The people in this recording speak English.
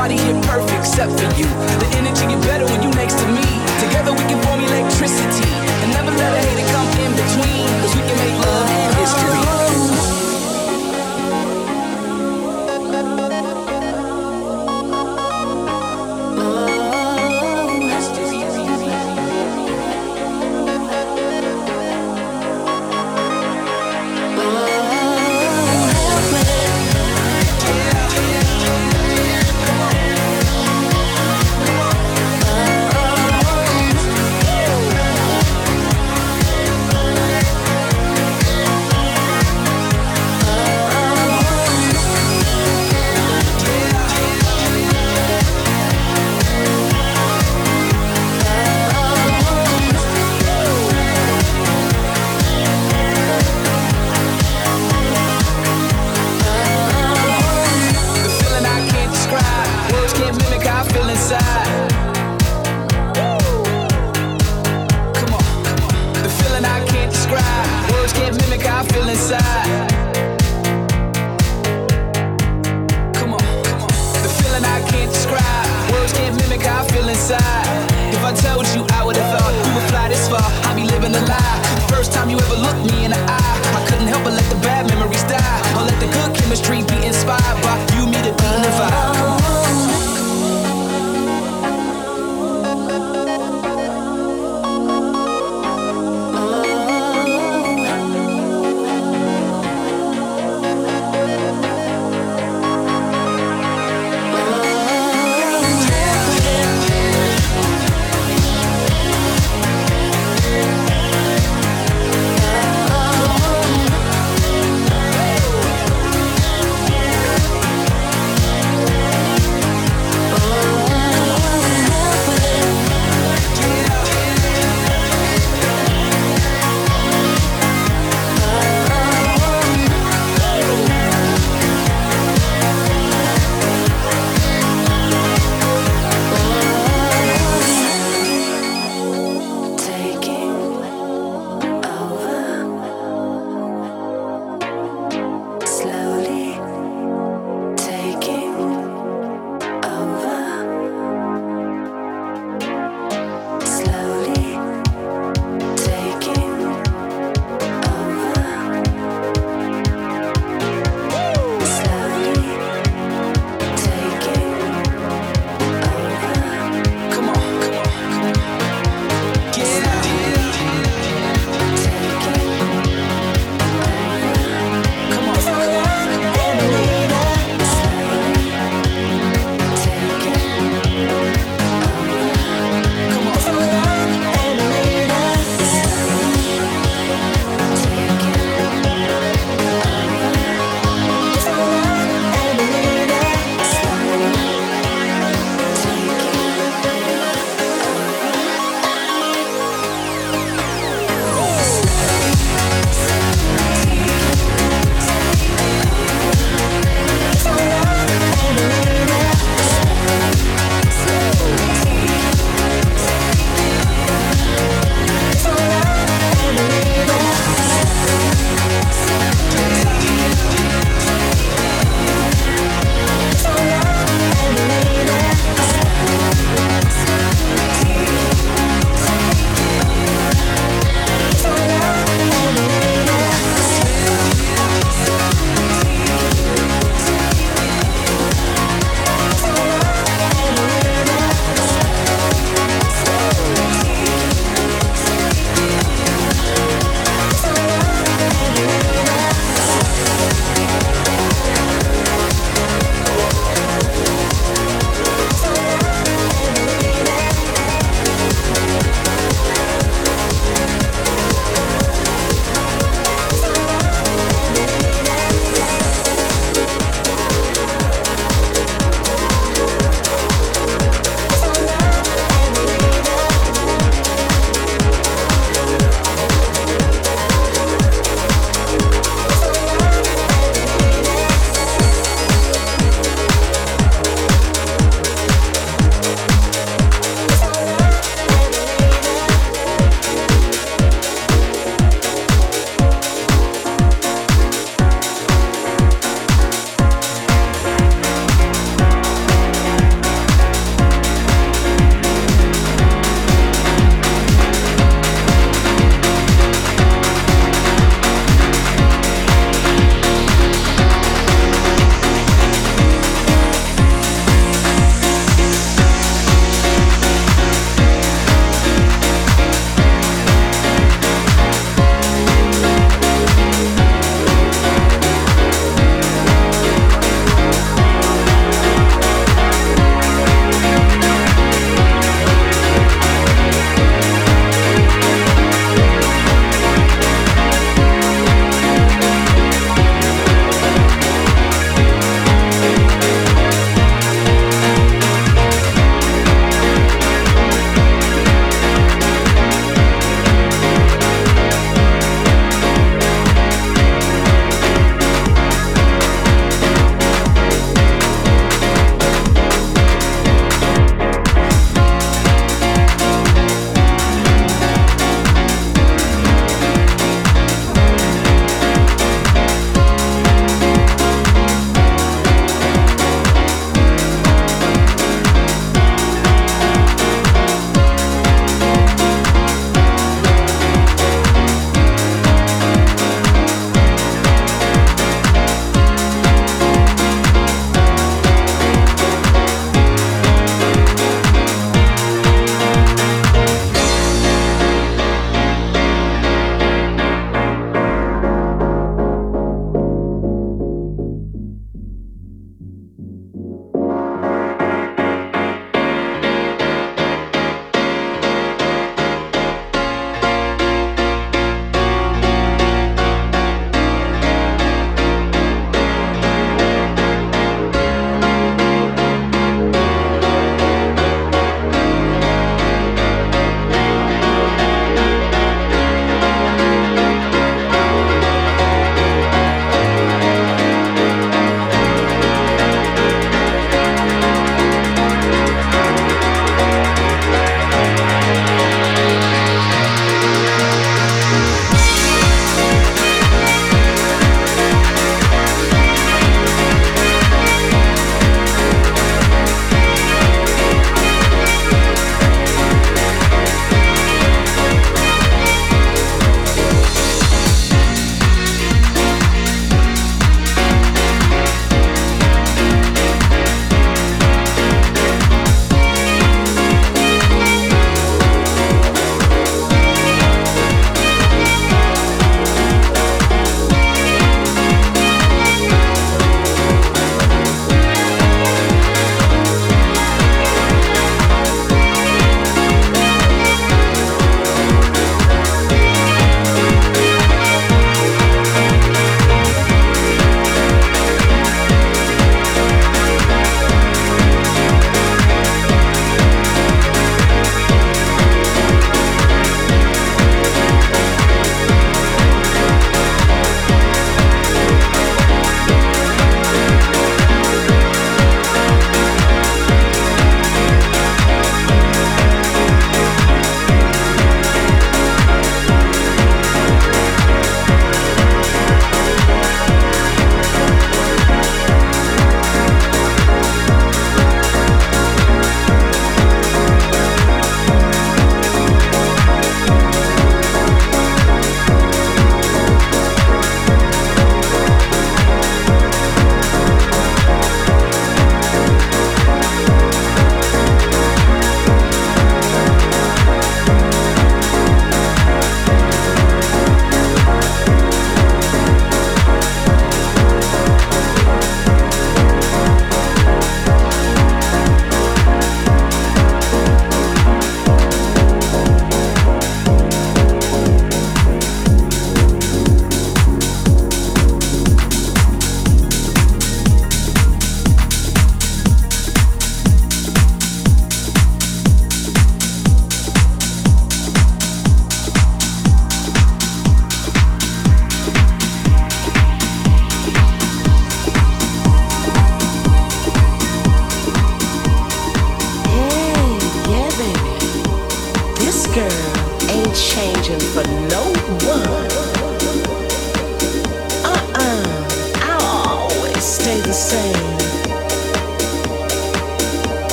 Nobody here perfect except for you. The energy get better when